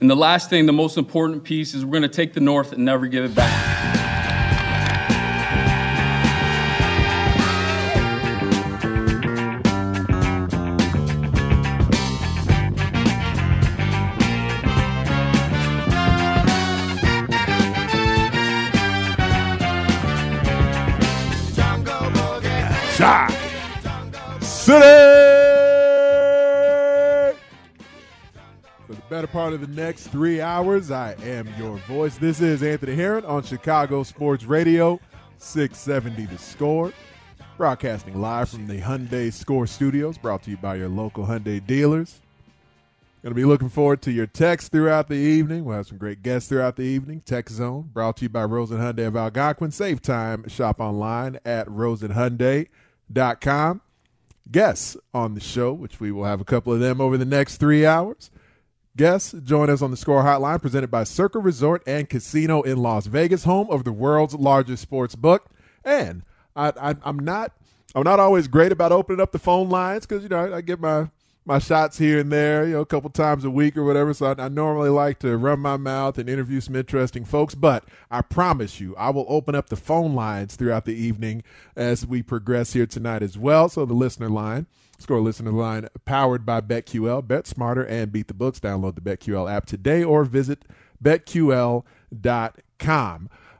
And the last thing, the most important piece, is we're going to take the North and never give it back. City! Better part of the next three hours, I am your voice. This is Anthony Herron on Chicago Sports Radio, 670 The Score. Broadcasting live from the Hyundai Score Studios, brought to you by your local Hyundai dealers. Going to be looking forward to your texts throughout the evening. We'll have some great guests throughout the evening. Text Zone, brought to you by Rosen Hyundai of Algonquin. Save time, shop online at rosenhyundai.com. Guests on the show, which we will have a couple of them over the next three hours. Guests, join us on the Score Hotline presented by Circa Resort and Casino in Las Vegas, home of the world's largest sports book. And I, I'm not I'm not always great about opening up the phone lines because you know I, I, get my my shots here and there, you know, a couple times a week or whatever. So I, I, normally like to run my mouth and interview some interesting folks. But I promise you, I will open up the phone lines throughout the evening as we progress here tonight as well. So the listener line Score a listener line powered by BetQL. Bet smarter and beat the books. Download the BetQL app today or visit betql.com.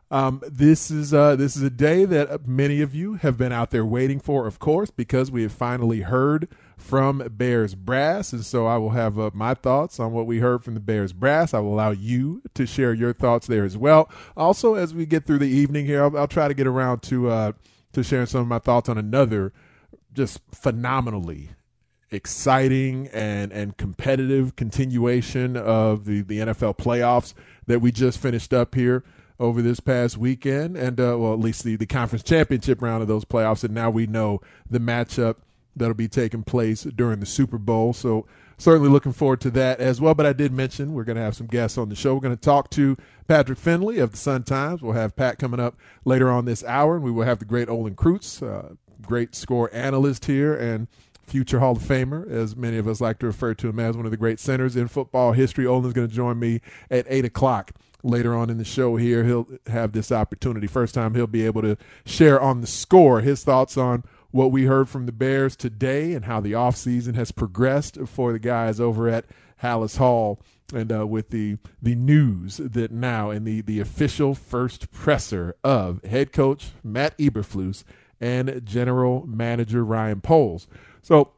Um, this is uh, this is a day that many of you have been out there waiting for, of course, because we have finally heard from Bears brass, and so I will have uh, my thoughts on what we heard from the Bears brass. I will allow you to share your thoughts there as well. Also, as we get through the evening here, I'll, I'll try to get around to uh, to sharing some of my thoughts on another just phenomenally exciting and and competitive continuation of the the NFL playoffs that we just finished up here over this past weekend and uh, well at least the the conference championship round of those playoffs. And now we know the matchup that'll be taking place during the Super Bowl. So certainly looking forward to that as well. But I did mention we're going to have some guests on the show. We're going to talk to Patrick Finley of the Sun Times. We'll have Pat coming up later on this hour and we will have the great Olin Kreutz uh, great score analyst here and future Hall of Famer, as many of us like to refer to him as one of the great centers in football history. Olin's going to join me at 8 o'clock later on in the show here. He'll have this opportunity. First time he'll be able to share on the score his thoughts on what we heard from the Bears today and how the offseason has progressed for the guys over at Halas Hall and uh, with the the news that now and the the official first presser of head coach Matt Eberflus and general manager Ryan Poles. So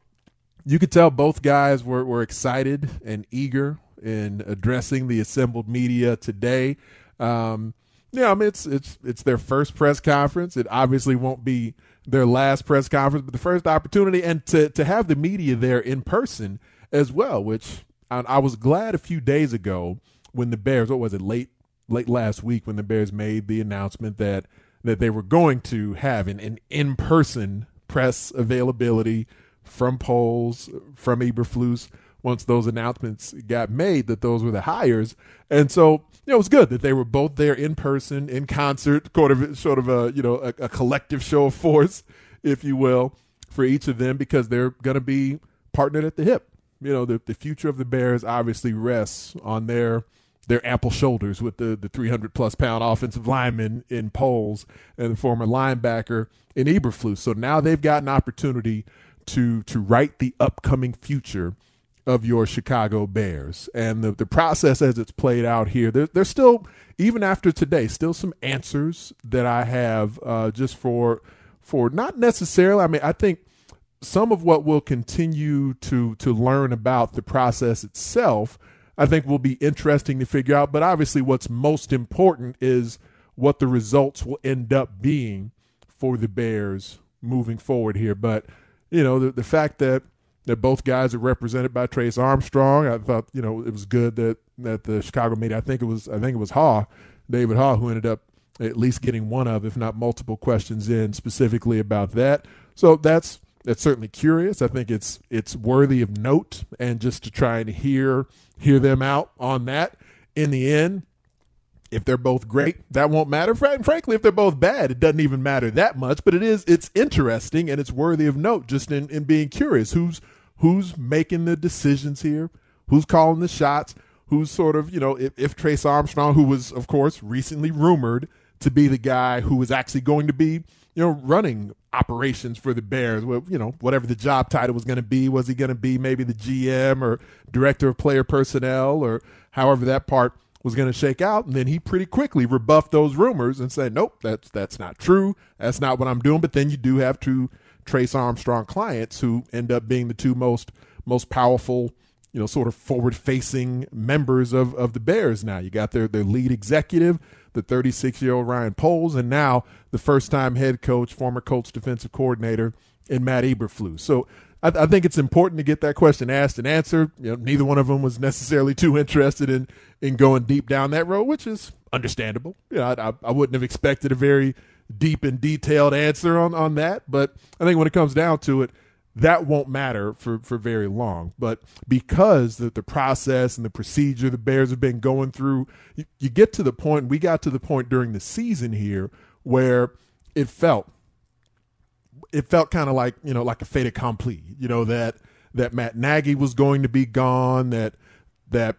you could tell both guys were, were excited and eager in addressing the assembled media today. Um, yeah, I mean it's it's it's their first press conference. It obviously won't be their last press conference, but the first opportunity, and to to have the media there in person as well. Which I, I was glad a few days ago when the Bears, what was it, late late last week when the Bears made the announcement that that they were going to have an, an in-person press availability from Poles from Eberflus, once those announcements got made that those were the hires. And so, you know, it was good that they were both there in person, in concert, sort of, sort of a, you know, a, a collective show of force, if you will, for each of them because they're going to be partnered at the hip. You know, the, the future of the Bears obviously rests on their – their ample shoulders with the, the 300 plus pound offensive lineman in Poles and the former linebacker in Eberflus. So now they've got an opportunity to to write the upcoming future of your Chicago Bears. And the, the process as it's played out here, there, there's still, even after today, still some answers that I have uh, just for for not necessarily. I mean, I think some of what we'll continue to to learn about the process itself I think will be interesting to figure out. But obviously, what's most important is what the results will end up being for the Bears moving forward here. But, you know, the, the fact that that both guys are represented by Trace Armstrong. I thought you know it was good that that the Chicago media. I think it was I think it was Haugh, David Haugh, who ended up at least getting one of, if not multiple, questions in specifically about that. So that's that's certainly curious. I think it's it's worthy of note, and just to try and hear hear them out on that. In the end, if they're both great, that won't matter. And Frankly, if they're both bad, it doesn't even matter that much. But it is it's interesting and it's worthy of note just in, in being curious. Who's who's making the decisions here? Who's calling the shots? Who's sort of, you know, if, if Trace Armstrong, who was, of course, recently rumored to be the guy who was actually going to be, you know, running operations for the Bears. Well, you know, whatever the job title was going to be, was he going to be maybe the GM or director of player personnel or however that part was going to shake out? And then he pretty quickly rebuffed those rumors and said, "Nope, that's that's not true. That's not what I'm doing." But then you do have two Trace Armstrong clients who end up being the two most most powerful you know, sort of forward facing members of, of the Bears now. You got their, their lead executive, the 36 year old Ryan Poles, and now the first time head coach, former Colts defensive coordinator, in Matt Eberflus. So I, I, think it's important to get that question asked and answered. You know, neither one of them was necessarily too interested in in going deep down that road, which is understandable. You know, I, I wouldn't have expected a very deep and detailed answer on, on that, but I think when it comes down to it, that won't matter for, for very long. But because the, the process and the procedure the Bears have been going through, you, you get to the point, we got to the point during the season here where it felt it felt kind of like, you know, like a fait accompli, you know, that that Matt Nagy was going to be gone, that that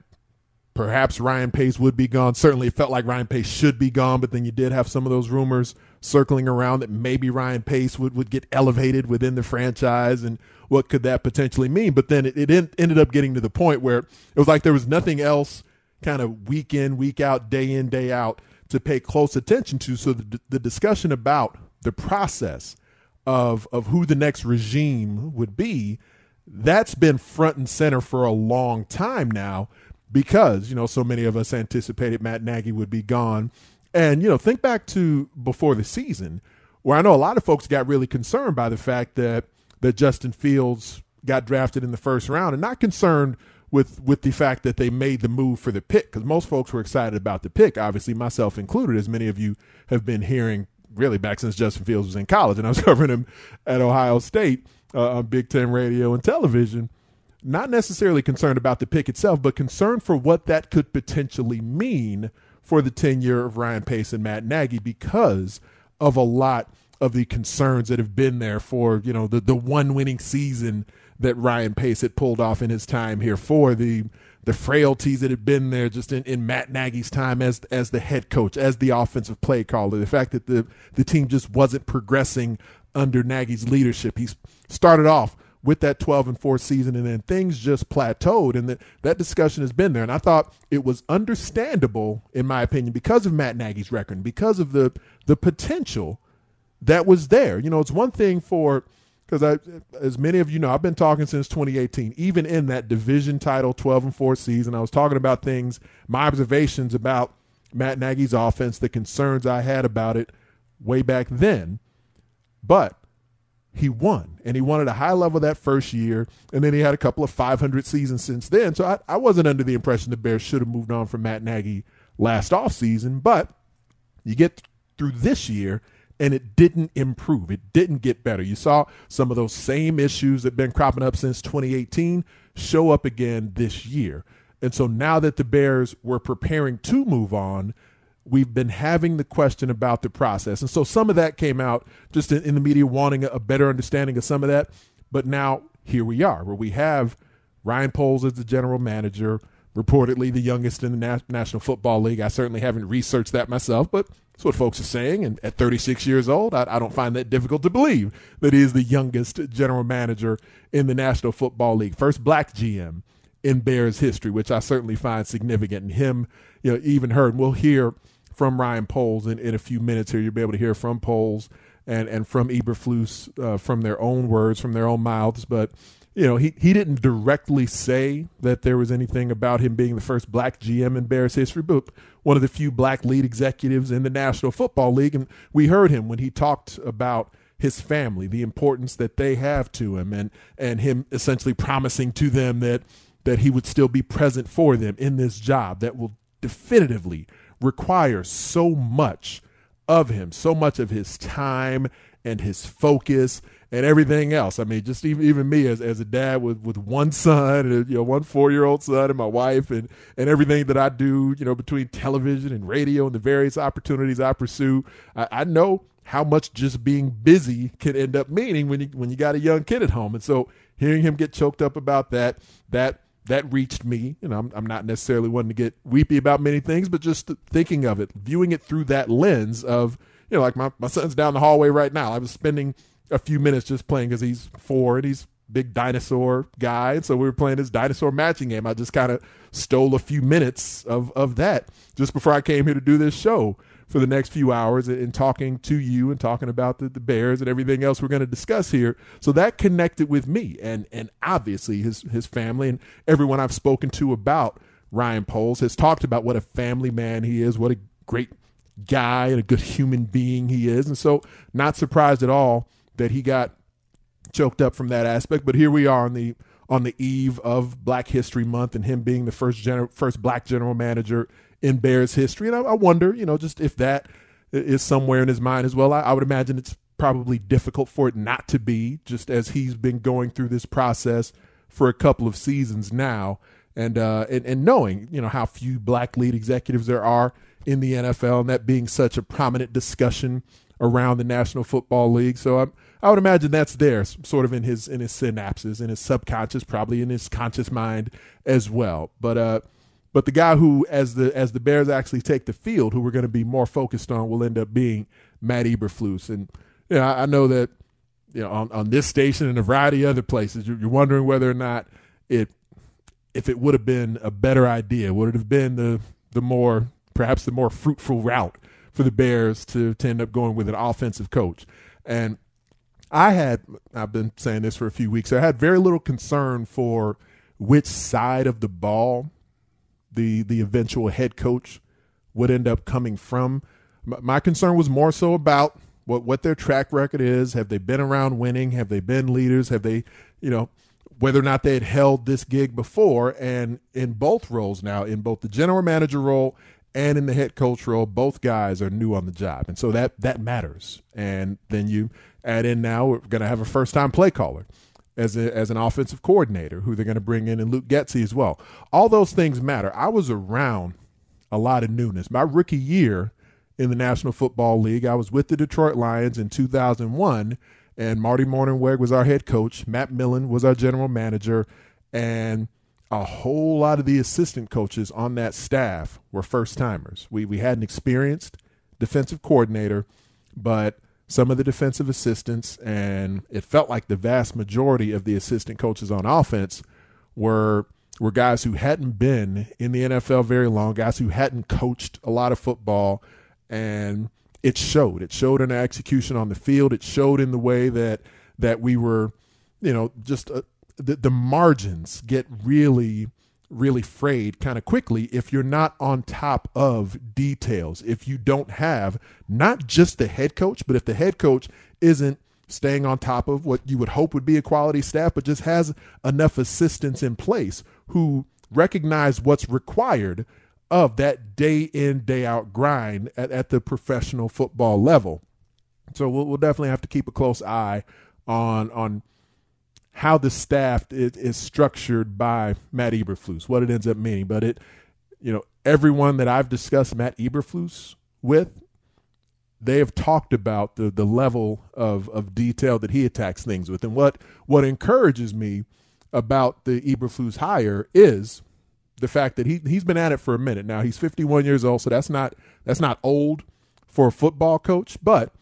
perhaps Ryan Pace would be gone. Certainly it felt like Ryan Pace should be gone, but then you did have some of those rumors circling around that maybe Ryan Pace would, would get elevated within the franchise and what could that potentially mean. But then it, it ended up getting to the point where it was like there was nothing else kind of week in, week out, day in, day out to pay close attention to. So the, the discussion about the process of, of who the next regime would be, that's been front and center for a long time now because, you know, so many of us anticipated Matt Nagy would be gone and, you know, think back to before the season, where I know a lot of folks got really concerned by the fact that that Justin Fields got drafted in the first round and not concerned with with the fact that they made the move for the pick because most folks were excited about the pick obviously myself included as many of you have been hearing really back since Justin Fields was in college and I was covering him at Ohio State uh, on Big 10 radio and television. Not necessarily concerned about the pick itself but concerned for what that could potentially mean for the tenure of Ryan Pace and Matt Nagy because of a lot of the concerns that have been there for, you know, the, the one winning season that Ryan Pace had pulled off in his time here for the the frailties that had been there just in, in Matt Nagy's time as as the head coach, as the offensive play caller, the fact that the the team just wasn't progressing under Nagy's leadership. He started off with that 12 and 4 season and then things just plateaued and that that discussion has been there. And I thought it was understandable in my opinion because of Matt Nagy's record because of the the potential that was there. You know it's one thing for because I as many of you know I've been talking since 2018 even in that division title 12 and 4 season I was talking about things my observations about Matt Nagy's offense the concerns I had about it way back then. But he won and he won at a high level that first year and then he had a couple of 500 seasons since then. So i, I wasn't under the impression the bears should have moved on from matt nagy last offseason but you get through this year and it didn't improve. It didn't get better. You saw some of those same issues that been cropping up since 2018 show up again this year. And so now that the bears were preparing to move on we've been having the question about the process. And so some of that came out just in, in the media wanting a, better understanding of some of that. But now here we are, where we have Ryan Poles as the general manager, reportedly the youngest in the Na- National Football League. I certainly haven't researched that myself, but that's what folks are saying. And at 36 years old, I, I don't find that difficult to believe that he is the youngest general manager in the National Football League. First black GM in Bears history, which I certainly find significant. And him, you know, even heard, we'll hear from Ryan Poles in, in a few minutes here. You'll be able to hear from Poles and, and from Eberflus uh, from their own words, from their own mouths. But, you know, he, he didn't directly say that there was anything about him being the first black GM in Bears history, but one of the few black lead executives in the National Football League. And we heard him when he talked about his family, the importance that they have to him, and and him essentially promising to them that that he would still be present for them in this job that will definitively require so much of him, so much of his time and his focus and everything else. I mean, just even even me as, as a dad with, with one son and you know one four year old son and my wife and and everything that I do, you know, between television and radio and the various opportunities I pursue, I, I know how much just being busy can end up meaning when you when you got a young kid at home. And so hearing him get choked up about that, that that reached me. Know, I'm, I'm not necessarily wanting to get weepy about many things, but just thinking of it, viewing it through that lens of, you know, like my, my son's down the hallway right now. I was spending a few minutes just playing because he's four and he's big dinosaur guy. And so we were playing this dinosaur matching game. I just kind of stole a few minutes of, of that just before I came here to do this show for the next few hours and talking to you and talking about the, the Bears and everything else we're going to discuss here. So that connected with me and and obviously his his family and everyone I've spoken to about Ryan Poles has talked about what a family man he is, what a great guy and a good human being he is. And so not surprised at all that he got choked up from that aspect. But here we are on the on the eve of Black History Month and him being the first gener- first black general manager in Bears history. And I, I, wonder, you know, just if that is somewhere in his mind as well. I, I would imagine it's probably difficult for it not to be, just as he's been going through this process for a couple of seasons now. And, uh, and and knowing you know how few black lead executives there are in the NFL, and that being such a prominent discussion around the National Football League, so I'm I would imagine that's there, sort of in his in his synapses, in his subconscious, probably in his conscious mind as well. But uh, but the guy who, as the as the Bears actually take the field, who we're going to be more focused on, will end up being Matt Eberflus. And you know, I, I know that you know on, on this station and a variety of other places, you're, you're wondering whether or not it if it would have been a better idea, would it have been the the more perhaps the more fruitful route for the Bears to, to end up going with an offensive coach. And I had, I've been saying this for a few weeks, I had very little concern for which side of the ball the the eventual head coach would end up coming from. My concern was more so about what what their track record is. Have they been around winning? Have they been leaders? Have they, you know, whether or not they had held this gig before? And in both roles now, in both the general manager role and in the head coach role, both guys are new on the job, and so that that matters. And then you add in now we're going to have a first time play caller as a, as an offensive coordinator who they're going to bring in and Luke Getsy as well. All those things matter. I was around a lot of newness. My rookie year in the National Football League, I was with the Detroit Lions in 2001 and Marty Mornhinweg was our head coach, Matt Millen was our general manager, and a whole lot of the assistant coaches on that staff were first timers. We we had an experienced defensive coordinator, but some of the defensive assistants and it felt like the vast majority of the assistant coaches on offense were were guys who hadn't been in the NFL very long, guys who hadn't coached a lot of football and it showed. It showed in our execution on the field. It showed in the way that that we were, you know, just uh, the, the margins get really really frayed kind of quickly if you're not on top of details. If you don't have not just the head coach but if the head coach isn't staying on top of what you would hope would be a quality staff but just has enough assistants in place who recognize what's required of that day in day out grind at, at the professional football level. So we'll, we'll definitely have to keep a close eye on on how the staff is, is structured by Matt Eberflus, what it ends up meaning. But it, you know, everyone that I've discussed Matt Eberflus with, they have talked about the the level of of detail that he attacks things with, and what what encourages me about the Eberflus hire is the fact that he he's been at it for a minute now. He's 51 years old, so that's not that's not old for a football coach, but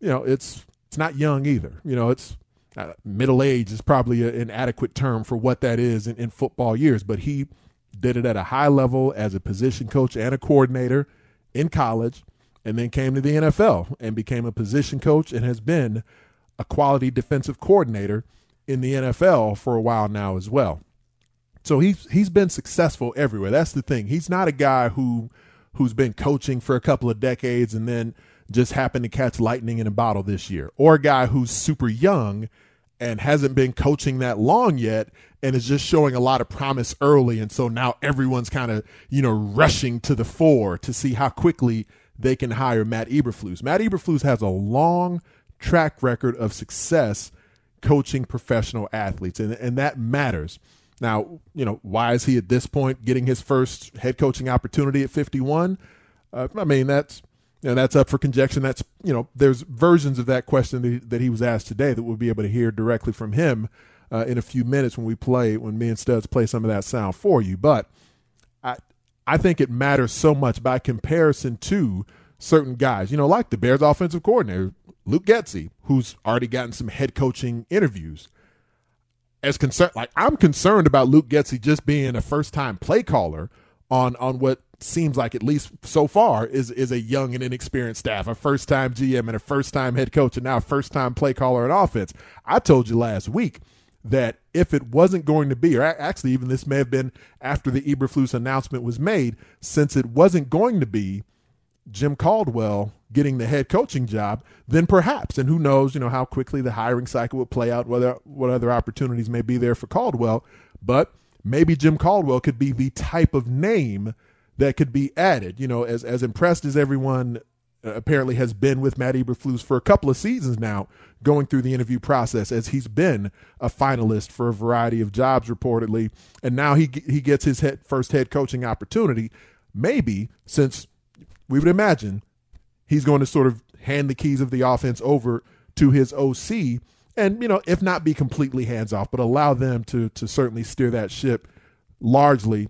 you know it's it's not young either. You know, it's uh, middle age is probably a, an adequate term for what that is in, in football years, but he did it at a high level as a position coach and a coordinator in college, and then came to the NFL and became a position coach and has been a quality defensive coordinator in the NFL for a while now as well. So he's he's been successful everywhere. That's the thing. He's not a guy who who's been coaching for a couple of decades and then just happened to catch lightning in a bottle this year, or a guy who's super young and hasn't been coaching that long yet and is just showing a lot of promise early. And so now everyone's kind of, you know, rushing to the fore to see how quickly they can hire Matt Eberflus. Matt Eberflus has a long track record of success coaching professional athletes, and, and that matters. Now, you know, why is he at this point getting his first head coaching opportunity at 51? Uh, I mean, that's know, that's up for conjecture. That's you know, there's versions of that question that he, that he was asked today that we'll be able to hear directly from him uh, in a few minutes when we play when me and Studs play some of that sound for you. But I I think it matters so much by comparison to certain guys. You know, like the Bears offensive coordinator Luke Getsy, who's already gotten some head coaching interviews. As concerned, like I'm concerned about Luke Getsy just being a first time play caller on on what seems like at least so far is is a young and inexperienced staff, a first time GM and a first time head coach, and now a first time play caller and offense. I told you last week that if it wasn't going to be, or actually even this may have been after the Eberflus announcement was made, since it wasn't going to be Jim Caldwell getting the head coaching job, then perhaps, and who knows, you know, how quickly the hiring cycle would play out, whether what other opportunities may be there for Caldwell, but maybe Jim Caldwell could be the type of name that could be added. You know, as as impressed as everyone uh, apparently has been with Matt Eberflus for a couple of seasons now, going through the interview process, as he's been a finalist for a variety of jobs reportedly, and now he he gets his head, first head coaching opportunity. Maybe since we would imagine he's going to sort of hand the keys of the offense over to his OC, and you know, if not be completely hands off, but allow them to to certainly steer that ship largely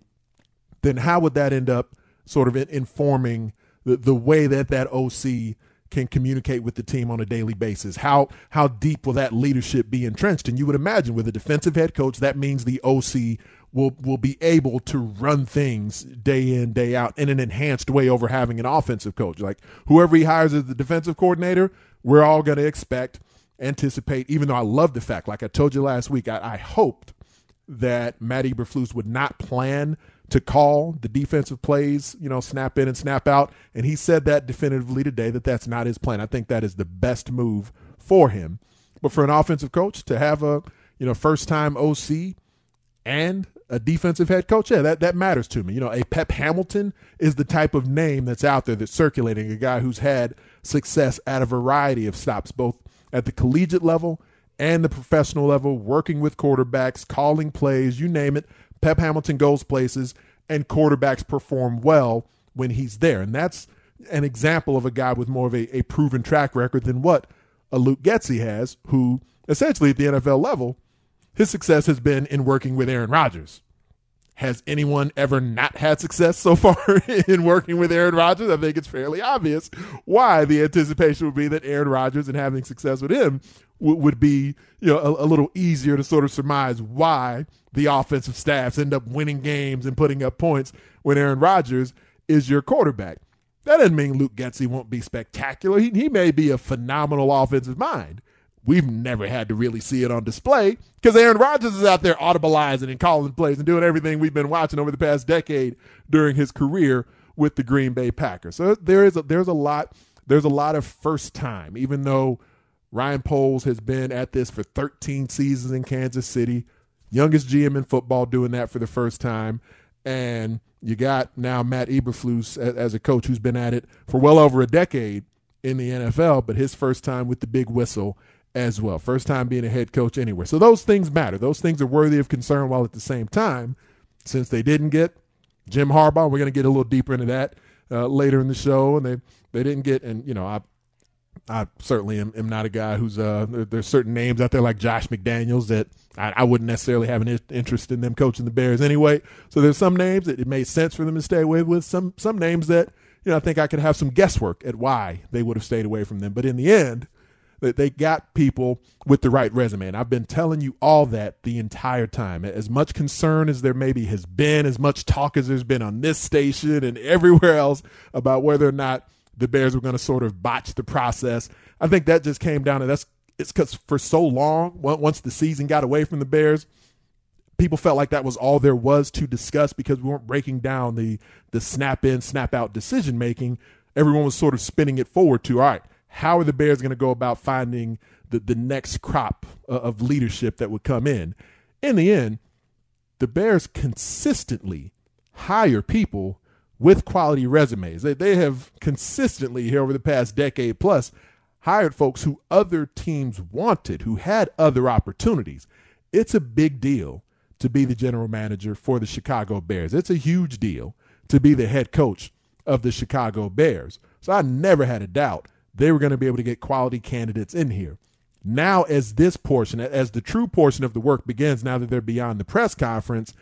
then how would that end up sort of informing the, the way that that OC can communicate with the team on a daily basis? How how deep will that leadership be entrenched? And you would imagine with a defensive head coach, that means the OC will will be able to run things day in day out in an enhanced way over having an offensive coach. Like whoever he hires as the defensive coordinator, we're all going to expect, anticipate. Even though I love the fact, like I told you last week, I, I hoped that Matt Eberflus would not plan to call the defensive plays, you know, snap in and snap out. And he said that definitively today that that's not his plan. I think that is the best move for him. But for an offensive coach to have a, you know, first time OC and a defensive head coach, yeah, that, that matters to me. You know, a Pep Hamilton is the type of name that's out there that's circulating, a guy who's had success at a variety of stops, both at the collegiate level and the professional level, working with quarterbacks, calling plays, you name it. Pep Hamilton goes places and quarterbacks perform well when he's there. And that's an example of a guy with more of a, a proven track record than what a Luke Getsy has, who essentially at the NFL level, his success has been in working with Aaron Rodgers. Has anyone ever not had success so far in working with Aaron Rodgers? I think it's fairly obvious why the anticipation would be that Aaron Rodgers and having success with him w- would be you know a, a, little easier to sort of surmise why the offensive staffs end up winning games and putting up points when Aaron Rodgers is your quarterback. That doesn't mean Luke Getsy won't be spectacular. He, he may be a phenomenal offensive mind. We've never had to really see it on display because Aaron Rodgers is out there audibilizing and calling plays and doing everything we've been watching over the past decade during his career with the Green Bay Packers. So there is a, there's a lot there's a lot of first time, even though Ryan Poles has been at this for 13 seasons in Kansas City, youngest GM in football doing that for the first time. And you got now Matt Eberflus as a coach who's been at it for well over a decade in the NFL, but his first time with the big whistle as well. First time being a head coach anywhere. So those things matter. Those things are worthy of concern while at the same time, since they didn't get Jim Harbaugh, we're going to get a little deeper into that uh, later in the show. And they, they didn't get, and, you know, I, I certainly am, am, not a guy who's uh there, there's certain names out there like Josh McDaniels that I, I, wouldn't necessarily have an interest in them coaching the Bears anyway. So there's some names that it made sense for them to stay away with. Some some names that you know I think I could have some guesswork at why they would have stayed away from them. But in the end, that they got people with the right resume. And I've been telling you all that the entire time. As much concern as there maybe has been, as much talk as there's been on this station and everywhere else about whether or not the Bears were going to sort of botch the process. I think that just came down to that's it's because for so long, once the season got away from the Bears, people felt like that was all there was to discuss because we weren't breaking down the the snap in, snap out decision making. everyone was sort of spinning it forward to all right, how are the Bears going to go about finding the, the next crop uh, of leadership that would come in? In the end, the Bears consistently hire people with quality resumes. They, they have consistently, here over the past decade plus, hired folks who other teams wanted, who had other opportunities. It's a big deal to be the general manager for the Chicago Bears. It's a huge deal to be the head coach of the Chicago Bears. So I never had a doubt they were going to be able to get quality candidates in here. Now, as this portion, as the true portion of the work begins, now that they're beyond the press conference,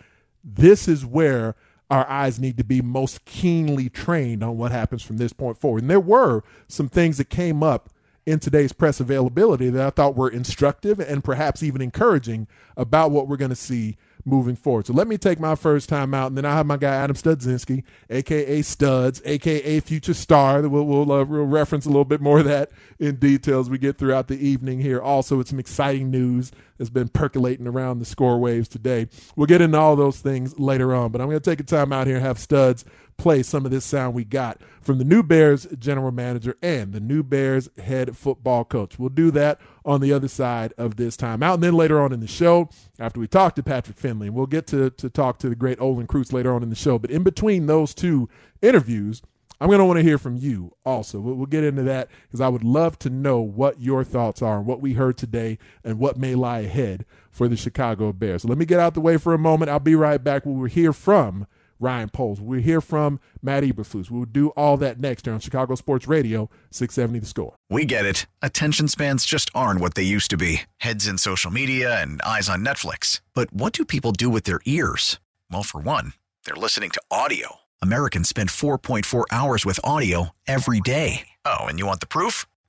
this is where our eyes need to be most keenly trained on what happens from this point forward. And there were some things that came up in today's press availability that I thought were instructive and perhaps even encouraging about what we're going to see moving forward. So let me take my first time out, and then I have my guy Adam Studzinski, aka Studs, aka Future Star. We'll, we'll, uh, we'll reference a little bit more of that in detail as we get throughout the evening here. Also, it's some exciting news that's been percolating around the score waves today. We'll get into all those things later on, but I'm going to take a time out here and have Studs play some of this sound we got from the new Bears general manager and the new Bears head football coach. We'll do that on the other side of this time out. And then later on in the show, after we talk to Patrick Finley, and we'll get to, to talk to the great Olin Kreutz later on in the show. But in between those two interviews, I'm going to want to hear from you also. We'll, we'll get into that because I would love to know what your thoughts are on what we heard today and what may lie ahead for the Chicago Bears. So let me get out the way for a moment. I'll be right back. We'll hear from Ryan Poles. We'll hear from Matt Eberflus. We'll do all that next here on Chicago Sports Radio, 670 The Score. We get it. Attention spans just aren't what they used to be heads in social media and eyes on Netflix. But what do people do with their ears? Well, for one, they're listening to audio. Americans spend 4.4 hours with audio every day. Oh, and you want the proof?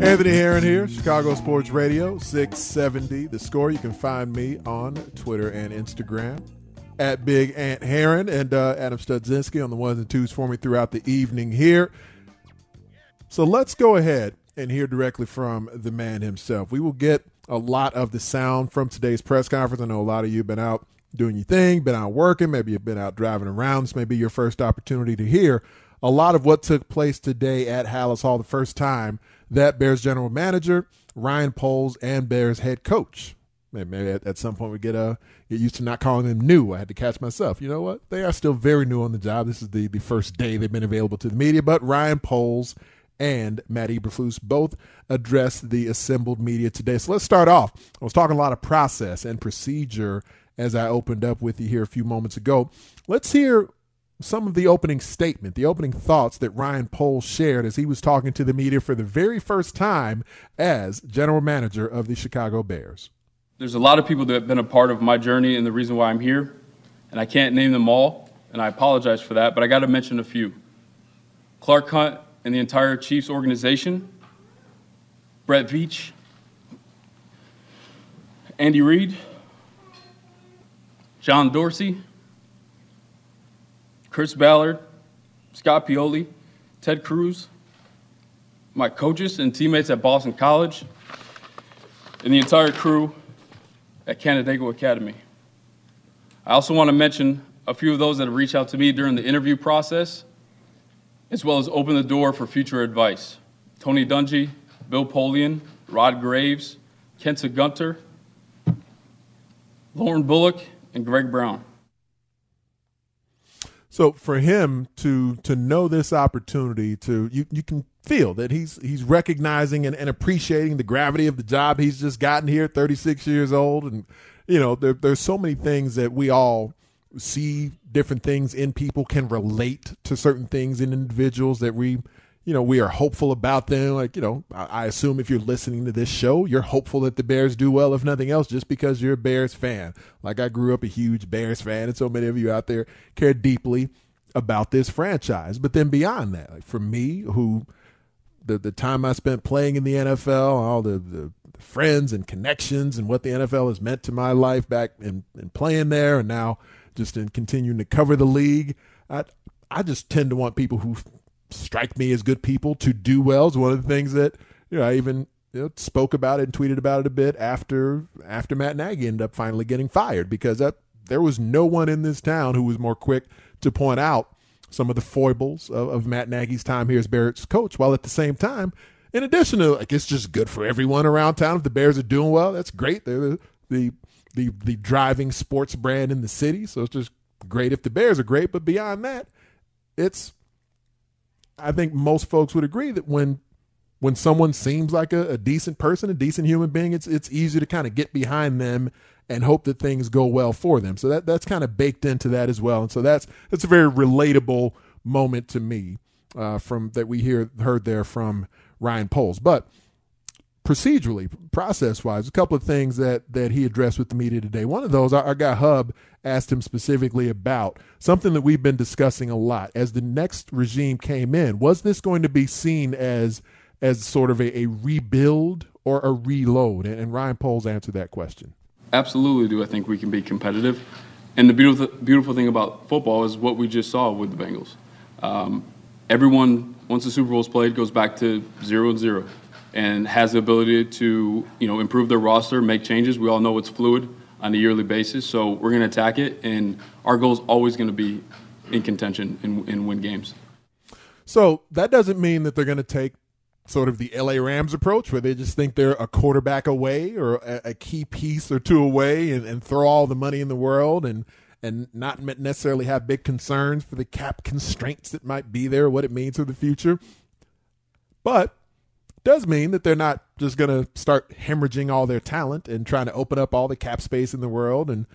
Anthony Herron here, Chicago Sports Radio, 670. The score. You can find me on Twitter and Instagram at Big Ant Herron and uh, Adam Studzinski on the ones and twos for me throughout the evening here. So let's go ahead and hear directly from the man himself. We will get a lot of the sound from today's press conference. I know a lot of you have been out doing your thing, been out working, maybe you've been out driving around. This may be your first opportunity to hear a lot of what took place today at Halas Hall the first time that Bears general manager, Ryan Poles, and Bears head coach. Maybe at, at some point we get uh, get used to not calling them new. I had to catch myself. You know what? They are still very new on the job. This is the, the first day they've been available to the media. But Ryan Poles and Matt Eberflus both addressed the assembled media today. So let's start off. I was talking a lot of process and procedure as I opened up with you here a few moments ago. Let's hear some of the opening statement, the opening thoughts that Ryan Poles shared as he was talking to the media for the very first time as general manager of the Chicago Bears. There's a lot of people that have been a part of my journey and the reason why I'm here, and I can't name them all, and I apologize for that, but I got to mention a few. Clark Hunt and the entire Chiefs organization, Brett Veach, Andy Reid, John Dorsey, Chris Ballard, Scott Pioli, Ted Crews, my coaches and teammates at Boston College, and the entire crew at Canandaigua Academy. I also want to mention a few of those that have reached out to me during the interview process, as well as open the door for future advice. Tony Dungy, Bill Polian, Rod Graves, Kenta Gunter, Lauren Bullock, and Greg Brown. So for him to to know this opportunity to you you can feel that he's he's recognizing and, and appreciating the gravity of the job he's just gotten here 36 years old. And you know there, there's so many things that we all see different things in people can relate to certain things in individuals that we you know, we are hopeful about them. Like, you know, I, assume if you're listening to this show, you're hopeful that the Bears do well, if nothing else, just because you're a Bears fan. Like, I grew up a huge Bears fan, and so many of you out there care deeply about this franchise. But then beyond that, like for me, who the, the time I spent playing in the NFL, all the, the friends and connections and what the NFL has meant to my life back in, in playing there and now just in continuing to cover the league. I, I just tend to want people who strike me as good people to do well. is one of the things that, you know, I even you know, spoke about it and tweeted about it a bit after after Matt Nagy ended up finally getting fired because that, there was no one in this town who was more quick to point out some of the foibles of, of Matt Nagy's time here as Barrett's coach, while at the same time, in addition to like it's just good for everyone around town. If the Bears are doing well, that's great. They're the the the, the driving sports brand in the city, so it's just great if the Bears are great. But beyond that, it's I think most folks would agree that when when someone seems like a, a decent person, a decent human being, it's it's easy to kind of get behind them and hope that things go well for them. So that that's kind of baked into that as well. And so that's that's a very relatable moment to me uh, from that we hear heard there from Ryan Poles. But procedurally, process wise, a couple of things that that he addressed with the media today. One of those, our, our guy Hub asked him specifically about something that we've been discussing a lot as the next regime came in. Was this going to be seen as as sort of a, a rebuild or a reload? And, and Ryan Poles answered that question. Absolutely, do I think we can be competitive? And the beautiful beautiful thing about football is what we just saw with the Bengals. Um, everyone, once the Super Bowl is played, goes back to zero and zero, and has the ability to you know improve their roster, make changes. We all know it's fluid on a yearly basis, so we're going to attack it, and our goal is always going to be in contention and, and win games. So that doesn't mean that they're going to take sort of the LA Rams approach where they just think they're a quarterback away or a, a key piece or two away and, and, throw all the money in the world and and not necessarily have big concerns for the cap constraints that might be there, what it means for the future. But does mean that they're not just going to start hemorrhaging all their talent and trying to open up all the cap space in the world and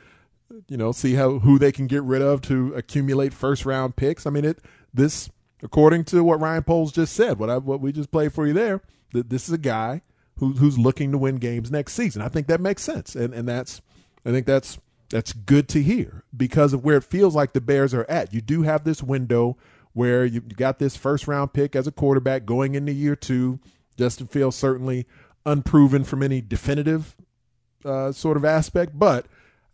you know see how who they can get rid of to accumulate first round picks. I mean it this according to what Ryan Poles just said, what I, what we just played for you there, that this is a guy who, who's looking to win games next season. I think that makes sense, and and that's I think that's that's good to hear because of where it feels like the Bears are at. You do have this window where you, got this first round pick as a quarterback going into year two. Justin Fields certainly unproven from any definitive uh, sort of aspect, but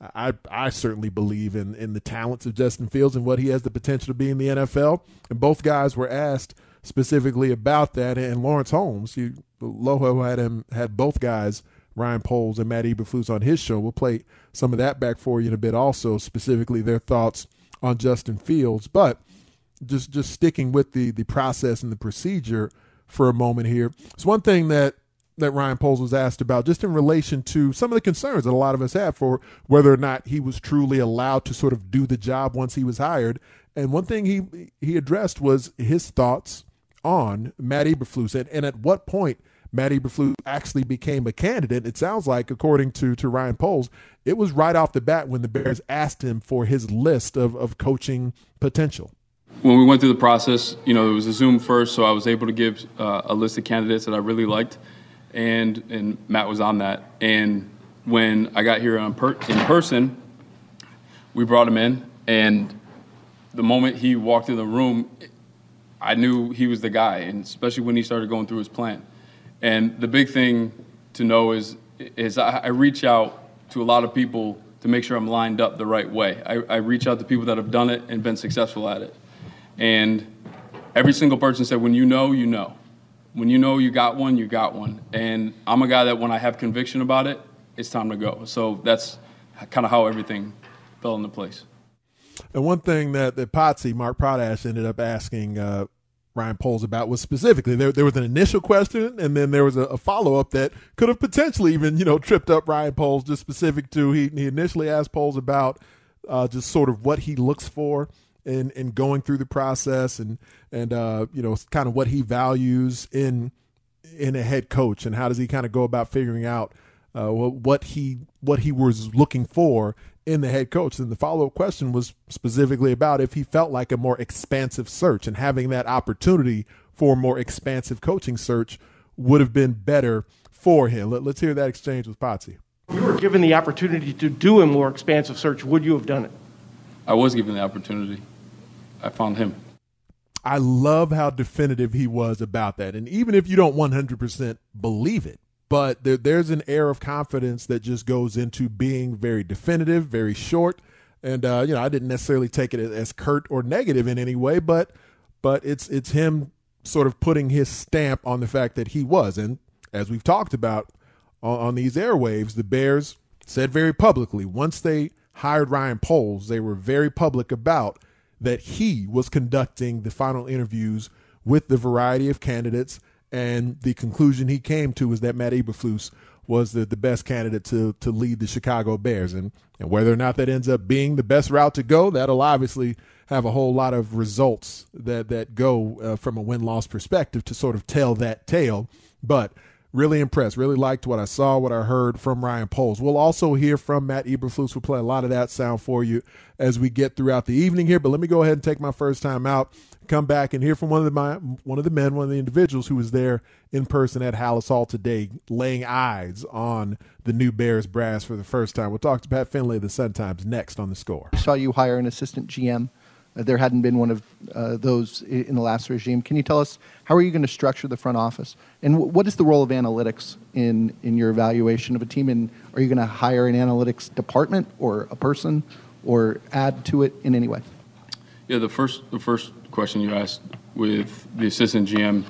I I certainly believe in in the talents of Justin Fields and what he has the potential to be in the NFL. And both guys were asked specifically about that. And Laurence Holmes, you, Loho had him had both guys, Ryan Poles and Matt Eberflus, on his show. We'll play some of that back for you in a bit. Also, specifically their thoughts on Justin Fields, but just just sticking with the the process and the procedure for a moment here. It's one thing that that Ryan Poles was asked about, just in relation to some of the concerns that a lot of us have for whether or not he was truly allowed to sort of do the job once he was hired. And one thing he he addressed was his thoughts on Matt Eberflus and, and at what point Matt Eberflus actually became a candidate. It sounds like, according to to Ryan Poles, it was right off the bat when the Bears asked him for his list of, of coaching potential. When we went through the process, you know, it was a Zoom first, so I was able to give uh, a list of candidates that I really liked and and Matt was on that. And when I got here per, in person, we brought him in, and the moment he walked in the room, I knew he was the guy, and especially when he started going through his plan. And the big thing to know is is I, I reach out to a lot of people to make sure I'm lined up the right way. I, I reach out to people that have done it and been successful at it. And every single person said, when you know, you know when you know you got one, you got one. And I'm a guy that when I have conviction about it, it's time to go. So that's kind of how everything fell into place. And one thing that, that Potsy, Mark Potash, ended up asking uh, Ryan Poles about was specifically there, there was an initial question and then there was a, a follow up that could have potentially even, you know, tripped up Ryan Poles just specific to he, he initially asked Poles about uh, just sort of what he looks for in in going through the process and and uh, you know kind of what he values in in a head coach and how does he kind of go about figuring out uh, what he what he was looking for in the head coach. And the follow up question was specifically about if he felt like a more expansive search and having that opportunity for a more expansive coaching search would have been better for him. Let, us hear that exchange with Potsy. If you were given the opportunity to do a more expansive search, would you have done it? I was given the opportunity. I found him. I love how definitive he was about that. And even if you don't 100% believe it, but there, there's an air of confidence that just goes into being very definitive, very short. And uh, you know, I didn't necessarily take it as curt or negative in any way, but but it's it's him sort of putting his stamp on the fact that he was. And as we've talked about on, on these airwaves, the Bears said very publicly once they hired Ryan Poles, they were very public about that he was conducting the final interviews with the variety of candidates. And the conclusion he came to was that Matt Eberflus was the, the best candidate to to lead the Chicago Bears. And, and whether or not that ends up being the best route to go, that'll obviously have a whole lot of results that, that go uh, from a win loss perspective to sort of tell that tale. But really impressed. Really liked what I saw, what I heard from Ryan Poles. We'll also hear from Matt Eberflus. We'll play a lot of that sound for you as we get throughout the evening here. But let me go ahead and take my first time out, come back and hear from one of the my, one of the men, one of the individuals who was there in person at Halas Hall today, laying eyes on the new Bears brass for the first time. We'll talk to Pat Finley of the Sun Times next on the score. I saw you hire an assistant GM there hadn't been one of uh, those in the last regime. Can you tell us how are you going to structure the front office, and w- what is the role of analytics in in your evaluation of a team? And are you going to hire an analytics department or a person, or add to it in any way? Yeah, the first the first question you asked with the assistant GM,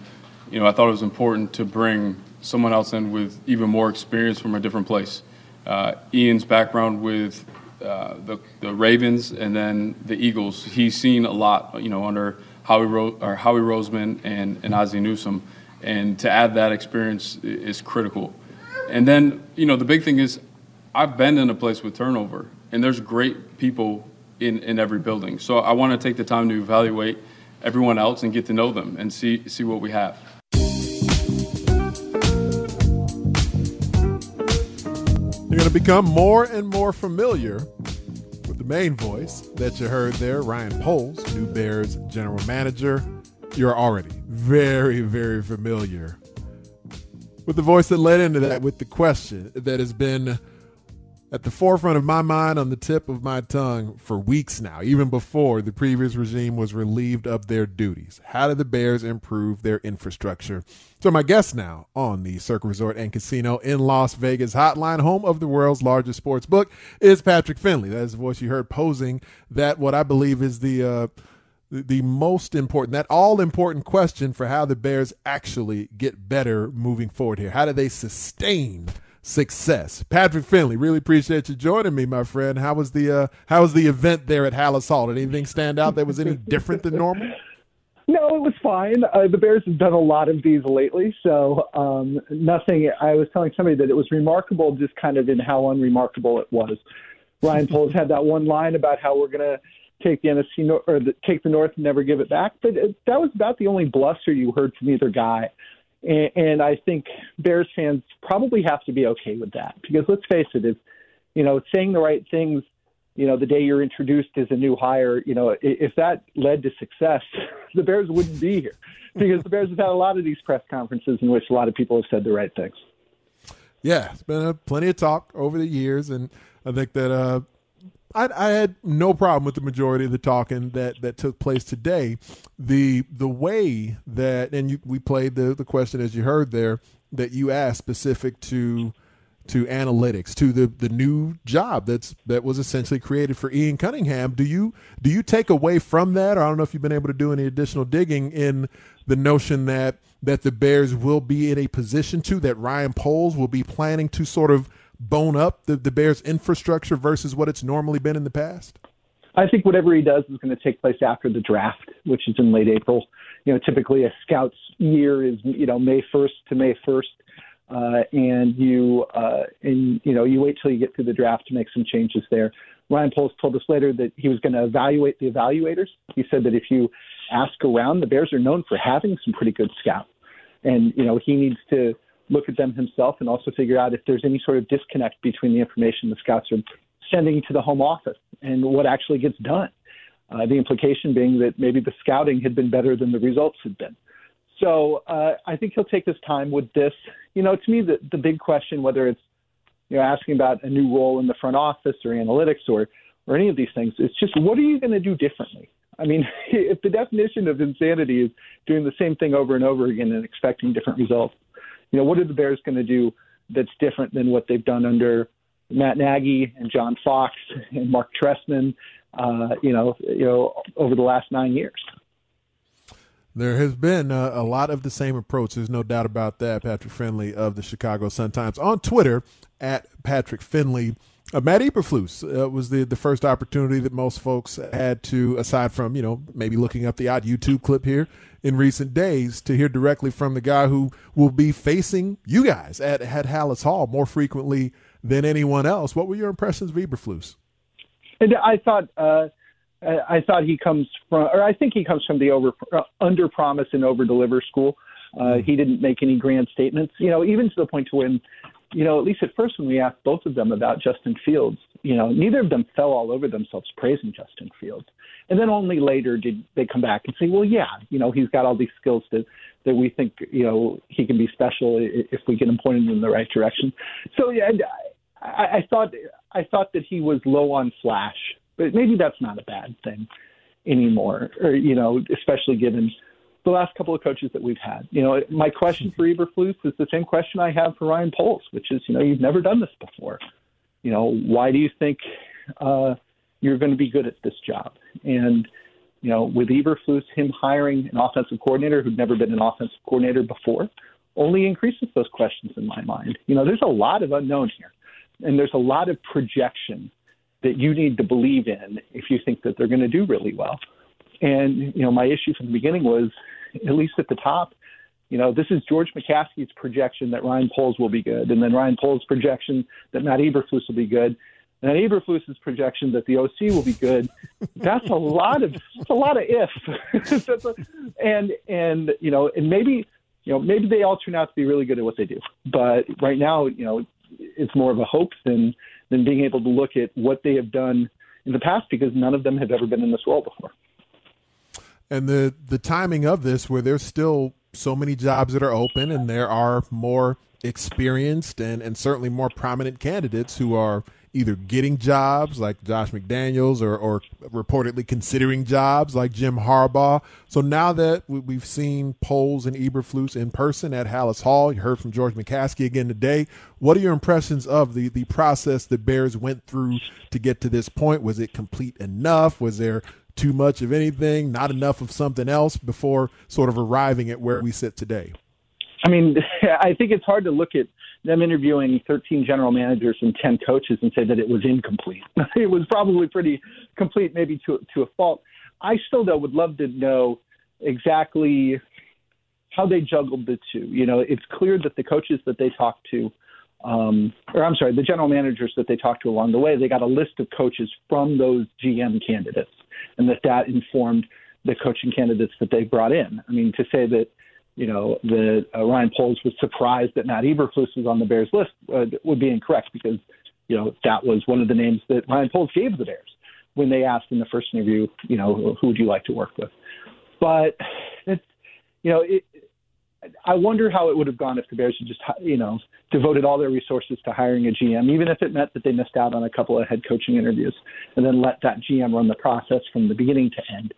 you know, I thought it was important to bring someone else in with even more experience from a different place. Uh, Ian's background with uh, the, the Ravens and then the Eagles. He's seen a lot, you know, under Howie, Ro- or Howie Roseman and, and Ozzie Newsome. And to add that experience is critical. And then, you know, the big thing is I've been in a place with turnover, and there's great people in, in every building. So I want to take the time to evaluate everyone else and get to know them and see, see what we have. You're going to become more and more familiar with the main voice that you heard there, Ryan Poles, new Bears general manager. You're already very, very familiar with the voice that led into that, with the question that has been at the forefront of my mind, on the tip of my tongue for weeks now, even before the previous regime was relieved of their duties. How did the Bears improve their infrastructure? So, my guest now on the Circa Resort and Casino in Las Vegas hotline, home of the world's largest sports book, is Patrick Finley. That is the voice you heard posing that what I believe is the uh, the most important, that all important question for how the Bears actually get better moving forward here. How do they sustain? Success. Patrick Finley, really appreciate you joining me, my friend. How was the uh, how was the event there at Halas Hall? Did anything stand out that was any different than normal? No, it was fine. Uh, the Bears have done a lot of these lately, so um, nothing. I was telling somebody that it was remarkable, just kind of in how unremarkable it was. Ryan Poles had that one line about how we're going to take the NFC or the, take the North and never give it back, but it, that was about the only bluster you heard from either guy. And, and I think Bears fans probably have to be okay with that. Because let's face it, if you know saying the right things, you know the day you're introduced as a new hire, you know if that led to success, the Bears wouldn't be here. Because the Bears have had a lot of these press conferences in which a lot of people have said the right things. Yeah, it's been a, plenty of talk over the years, and I think that uh, I, I, had no problem with the majority of the talking that, that took place today. The the way that and you, we played the the question as you heard there that you asked specific to to analytics to the the new job that's that was essentially created for Ian Cunningham. Do you do you take away from that, or I don't know if you've been able to do any additional digging in the notion that that the Bears will be in a position to that Ryan Poles will be planning to sort of bone up the, the Bears' infrastructure versus what it's normally been in the past? I think whatever he does is going to take place after the draft, which is in late April. You know, typically a scout's year is you know May 1st to May 1st, uh, and you uh, and you know you wait till you get through the draft to make some changes there. Ryan Poles told us later that he was going to evaluate the evaluators. He said that if you ask around, the Bears are known for having some pretty good scouts, and you know he needs to look at them himself and also figure out if there's any sort of disconnect between the information the scouts are sending to the home office and what actually gets done. Uh, the implication being that maybe the scouting had been better than the results had been. So uh, I think he'll take his time with this. You know, to me, the, the big question, whether it's you know asking about a new role in the front office or analytics or or any of these things, it's just what are you going to do differently? I mean, if the definition of insanity is doing the same thing over and over again and expecting different results, you know, what are the Bears going to do that's different than what they've done under Matt Nagy and John Fox and Mark Trestman, uh, you know, you know, over the last nine years? There has been uh, a lot of the same approach. There's no doubt about that. Patrick Finley of the Chicago Sun Times on Twitter at Patrick Finley. Uh, Matt Eberflus uh, was the the first opportunity that most folks had to, aside from you know maybe looking up the odd YouTube clip here in recent days, to hear directly from the guy who will be facing you guys at at Halas Hall more frequently than anyone else. What were your impressions of Eberflus? And I thought uh, I thought he comes from, or I think he comes from the over uh, under promise and over deliver school. Uh, he didn't make any grand statements, you know, even to the point to when, you know, at least at first when we asked both of them about Justin Fields, you know, neither of them fell all over themselves praising Justin Fields. And then only later did they come back and say, well, yeah, you know, he's got all these skills that that we think, you know, he can be special if we get him pointed in the right direction. So yeah, I, I thought I thought that he was low on flash but maybe that's not a bad thing anymore, or you know, especially given the last couple of coaches that we've had. You know, my question for Eberflus is the same question I have for Ryan Poles, which is, you know, you've never done this before. You know, why do you think uh, you're going to be good at this job? And you know, with Eberflus, him hiring an offensive coordinator who'd never been an offensive coordinator before only increases those questions in my mind. You know, there's a lot of unknown here, and there's a lot of projection that you need to believe in if you think that they're going to do really well. And you know, my issue from the beginning was, at least at the top, you know, this is George McCaskey's projection that Ryan Poles will be good, and then Ryan Poles' projection that Matt Eberflus will be good, and then Eberflus's projection that the OC will be good. That's a lot of that's a lot of if, and and you know, and maybe you know maybe they all turn out to be really good at what they do, but right now, you know, it's more of a hope than than being able to look at what they have done in the past because none of them have ever been in this role before. And the the timing of this, where there's still so many jobs that are open, and there are more experienced and, and certainly more prominent candidates who are either getting jobs like Josh McDaniels or, or reportedly considering jobs like Jim Harbaugh. So now that we've seen Poles and Eberflus in person at Halas Hall, you heard from George McCaskey again today. What are your impressions of the, the process the Bears went through to get to this point? Was it complete enough? Was there too much of anything, not enough of something else before sort of arriving at where we sit today? I mean, I think it's hard to look at them interviewing 13 general managers and 10 coaches and say that it was incomplete. it was probably pretty complete, maybe to to a fault. I still though would love to know exactly how they juggled the two. You know, it's clear that the coaches that they talked to, um, or I'm sorry, the general managers that they talked to along the way, they got a list of coaches from those GM candidates, and that that informed the coaching candidates that they brought in. I mean, to say that you know, that uh, Ryan Poles was surprised that Matt Eberflus was on the Bears list uh, would be incorrect because, you know, that was one of the names that Ryan Poles gave the Bears when they asked in the first interview, you know, who would you like to work with? But it's, you know, it, I wonder how it would have gone if the Bears had just, you know, devoted all their resources to hiring a GM, even if it meant that they missed out on a couple of head coaching interviews, and then let that GM run the process from the beginning to end.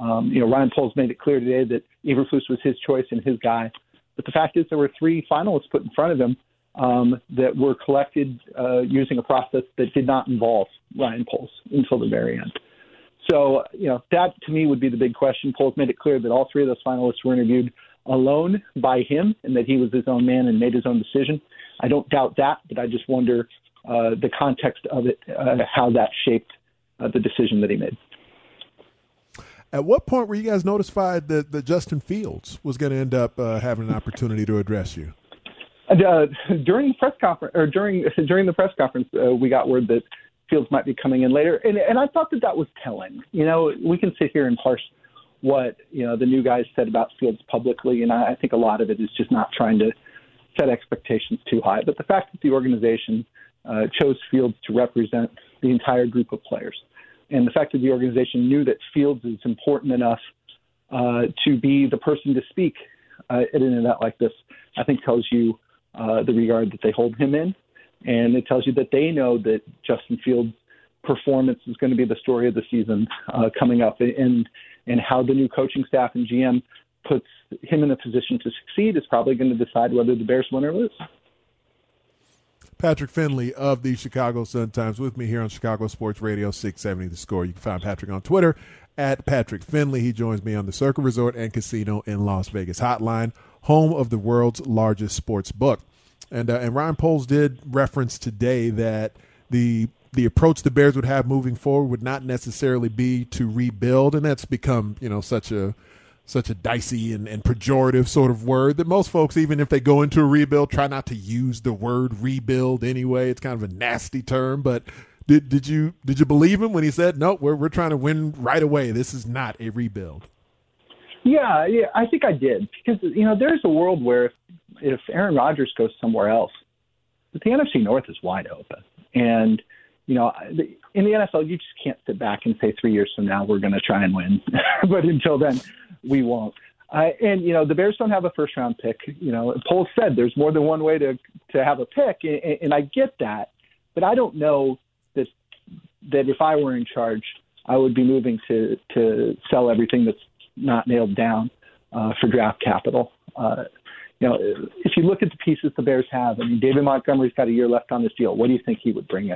Um, you know, Ryan Poles made it clear today that Eberflus was his choice and his guy. But the fact is, there were three finalists put in front of him um, that were collected uh, using a process that did not involve Ryan Poles until the very end. So, you know, that to me would be the big question. Poles made it clear that all three of those finalists were interviewed alone by him and that he was his own man and made his own decision. I don't doubt that, but I just wonder uh, the context of it, uh, how that shaped uh, the decision that he made. At what point were you guys notified that, that Justin Fields was going to end up uh, having an opportunity to address you? Uh, during the press conference, or during during the press conference, uh, we got word that Fields might be coming in later, and and I thought that that was telling. You know, we can sit here and parse what you know the new guys said about Fields publicly, and I, I think a lot of it is just not trying to set expectations too high. But the fact that the organization uh, chose Fields to represent the entire group of players and the fact that the organization knew that Fields is important enough uh, to be the person to speak uh, at an event like this, I think tells you uh, the regard that they hold him in, and it tells you that they know that Justin Fields performance is going to be the story of the season uh, coming up, and and how the new coaching staff and GM puts him in a position to succeed is probably going to decide whether the Bears win or lose. Patrick Finley of the Chicago Sun Times with me here on Chicago Sports Radio 670 The Score. You can find Patrick on Twitter at Patrick Finley. He joins me on the Circa Resort and Casino in Las Vegas hotline, home of the world's largest sports book. And uh, and Ryan Poles did reference today that the the approach the Bears would have moving forward would not necessarily be to rebuild, and that's become you know such a such a dicey and, and pejorative sort of word that most folks, even if they go into a rebuild, try not to use the word rebuild anyway. It's kind of a nasty term, but did did you did you believe him when he said, "No, we're we're trying to win right away. This is not a rebuild." Yeah, yeah, I think I did because you know there's a world where if, if Aaron Rodgers goes somewhere else, the NFC North is wide open, and you know in the NFL you just can't sit back and say three years from now we're going to try and win, but until then we won't. Uh, and you know the Bears don't have a first round pick. You know, Poles said there's more than one way to to have a pick, and, and I get that, but I don't know that that if I were in charge, I would be moving to to sell everything that's not nailed down uh, for draft capital. Uh, you know, if you look at the pieces the Bears have, I mean, David Montgomery's got a year left on this deal. What do you think he would bring you?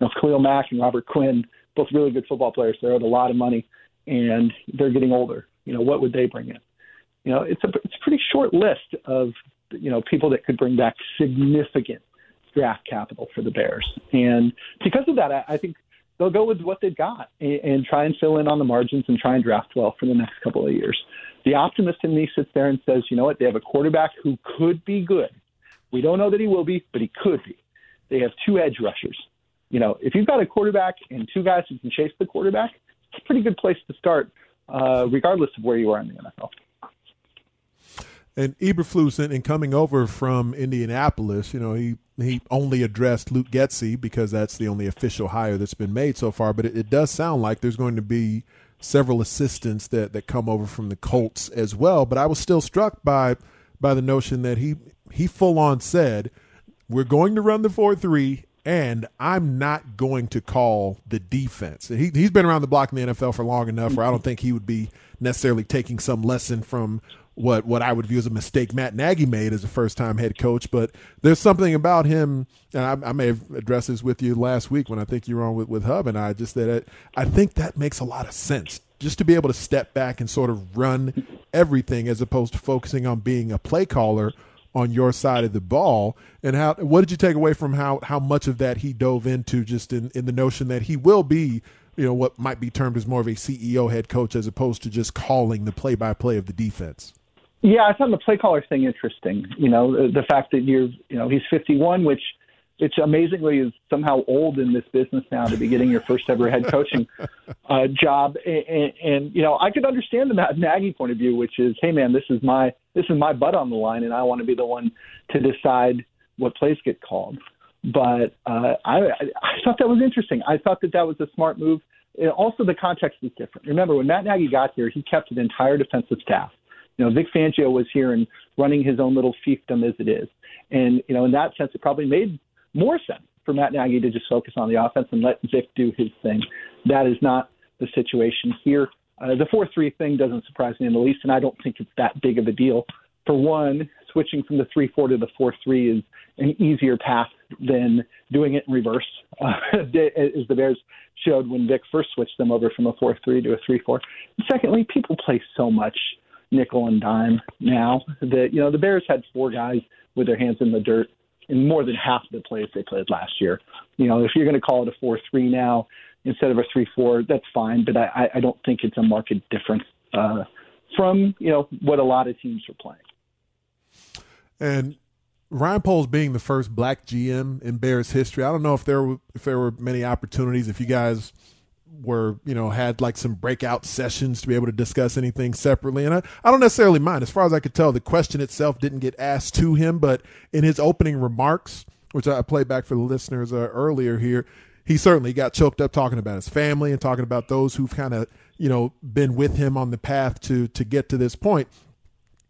You know, Khalil Mack and Robert Quinn, both really good football players. They're owed a lot of money, and they're getting older. You know, what would they bring in? You know, it's a it's a pretty short list of you know people that could bring back significant draft capital for the Bears, and because of that, I, I think they'll go with what they've got and, and try and fill in on the margins and try and draft well for the next couple of years. The optimist in me sits there and says, you know what, they have a quarterback who could be good. We don't know that he will be, but he could be. They have two edge rushers. You know, if you've got a quarterback and two guys who can chase the quarterback, it's a pretty good place to start uh, regardless of where you are in the NFL. And Eberflus, in, in coming over from Indianapolis, you know, he he only addressed Luke Getsy because that's the only official hire that's been made so far. But it, it, does sound like there's going to be several assistants that, that come over from the Colts as well. But I was still struck by by the notion that he he full on said, "We're going to run the four three, and I'm not going to call the defense. He, he's been around the block in the NFL for long enough where I don't think he would be necessarily taking some lesson from what what I would view as a mistake Matt Nagy made as a first time head coach. But there's something about him, and I, I, may have addressed this with you last week when I think you were on with, with Hub and I, just that it, I think that makes a lot of sense. Just to be able to step back and sort of run everything as opposed to focusing on being a play caller on your side of the ball. And how what did you take away from how how much of that he dove into just in, in the notion that he will be, you know, what might be termed as more of a CEO head coach as opposed to just calling the play by play of the defense? Yeah, I found the play caller thing interesting. You know, the, the fact that you're, you know, he's 51, which which amazingly is somehow old in this business now to be getting your first ever head coaching uh, job. And, and, and you know, I could understand the Matt Nagy point of view, which is, hey man, this is my this is my butt on the line, and I want to be the one to decide what plays get called. But uh, I, I thought that was interesting. I thought that that was a smart move. And also, the context is different. Remember, when Matt Nagy got here, he kept an entire defensive staff. You know, Vic Fangio was here and running his own little fiefdom as it is. And, you know, in that sense, it probably made more sense for Matt Nagy to just focus on the offense and let Vic do his thing. That is not the situation here. Uh, the 4 3 thing doesn't surprise me in the least, and I don't think it's that big of a deal. For one, switching from the 3 4 to the 4 3 is an easier path than doing it in reverse, uh, as the Bears showed when Vic first switched them over from a 4 3 to a 3 4. Secondly, people play so much nickel and dime now that, you know, the Bears had four guys with their hands in the dirt in more than half the plays they played last year. You know, if you're going to call it a 4 3 now instead of a 3 4, that's fine, but I, I don't think it's a market difference uh, from, you know, what a lot of teams are playing. And Ryan Poles being the first black GM in Bears history, I don't know if there were, if there were many opportunities, if you guys were you know had like some breakout sessions to be able to discuss anything separately. And I, I don't necessarily mind. As far as i could tell the question itself didn't get asked to him but in his opening remarks which i played back for the listeners uh, earlier here he certainly got choked up talking about his family and talking about those who've kind of you know been with him on the path to to get to this point.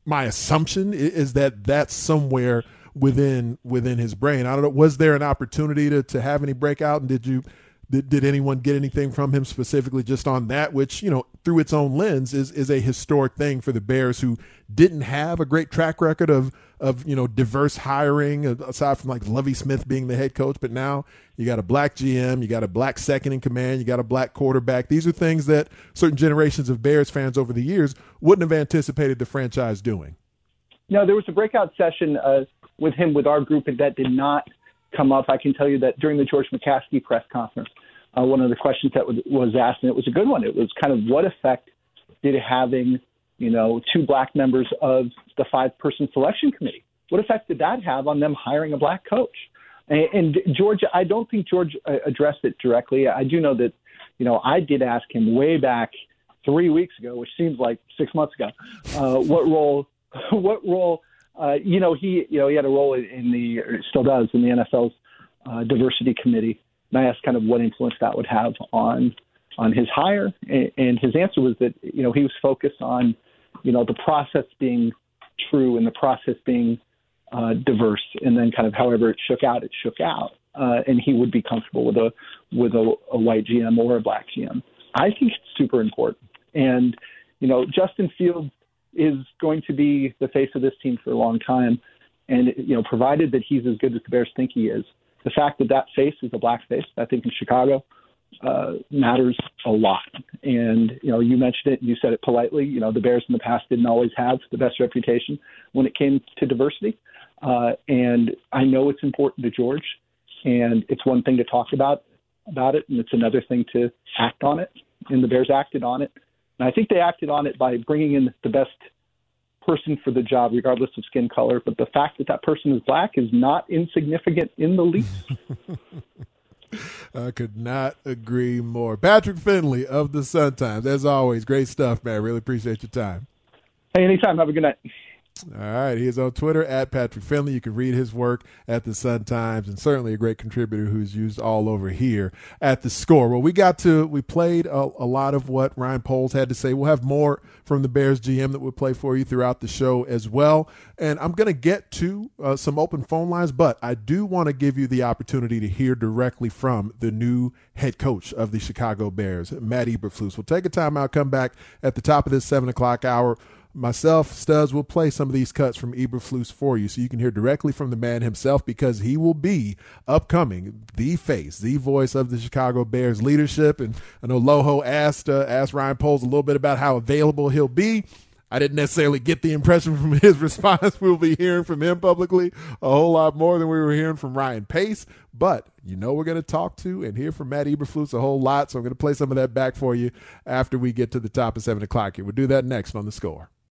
My assumption is that that's somewhere within within his brain. I don't know was there an opportunity to to have any breakout? And did you Did, did anyone get anything from him specifically just on that, which, you know, through its own lens is, is a historic thing for the Bears who didn't have a great track record of, of, you know, diverse hiring aside from like Lovie Smith being the head coach. But now you got a black GM, you got a black second in command, you got a black quarterback. These are things that certain generations of Bears fans over the years wouldn't have anticipated the franchise doing. No, there was a breakout session uh, with him with our group and that did not come up. I can tell you that during the George McCaskey press conference, uh, one of the questions that was asked, and it was a good one. It was kind of what effect did having, you know, two black members of the five-person selection committee? What effect did that have on them hiring a black coach? And, and George, I don't think George uh, addressed it directly. I do know that, you know, I did ask him way back three weeks ago, which seems like six months ago, uh, what role, what role uh, you know, he you know he had a role in the still does in the NFL's uh, diversity committee. And I asked kind of what influence that would have on on his hire, and, his answer was that you know he was focused on you know the process being true and the process being uh, diverse, and then kind of however it shook out, it shook out, uh, and he would be comfortable with a with a, a white GM or a black GM. I think it's super important, and you know Justin Fields is going to be the face of this team for a long time. And, you know, provided that he's as good as the Bears think he is, the fact that that face is a black face, I think in Chicago, uh, matters a lot. And, you know, you mentioned it, you said it politely. You know, the Bears in the past didn't always have the best reputation when it came to diversity. Uh, and I know it's important to George, and it's one thing to talk about about it, and it's another thing to act on it. And the Bears acted on it and I think they acted on it by bringing in the best person for the job, regardless of skin color. But the fact that that person is black is not insignificant in the least. I could not agree more. Patrick Finley of the Sun Times, as always, great stuff, man. Really appreciate your time. Hey, anytime. Have a good night. All right. He is on Twitter at Patrick Finley. You can read his work at the Sun Times and certainly a great contributor who's used all over here at the score. Well, we got to, we played a, a lot of what Ryan Poles had to say. We'll have more from the Bears GM that we'll play for you throughout the show as well. And I'm going to get to uh, some open phone lines, but I do want to give you the opportunity to hear directly from the new head coach of the Chicago Bears, Matt Eberflus. We'll take a time out, come back at the top of this seven o'clock hour myself, Studs, will play some of these cuts from Eberflus for you so you can hear directly from the man himself because he will be upcoming the face, the voice of the Chicago Bears leadership. And I know Loho asked, uh, asked Ryan Poles a little bit about how available he'll be. I didn't necessarily get the impression from his response. We'll be hearing from him publicly a whole lot more than we were hearing from Ryan Pace. But you know we're going to talk to and hear from Matt Eberflus a whole lot. So I'm going to play some of that back for you after we get to the top of 7 o'clock here. We'll do that next on The Score.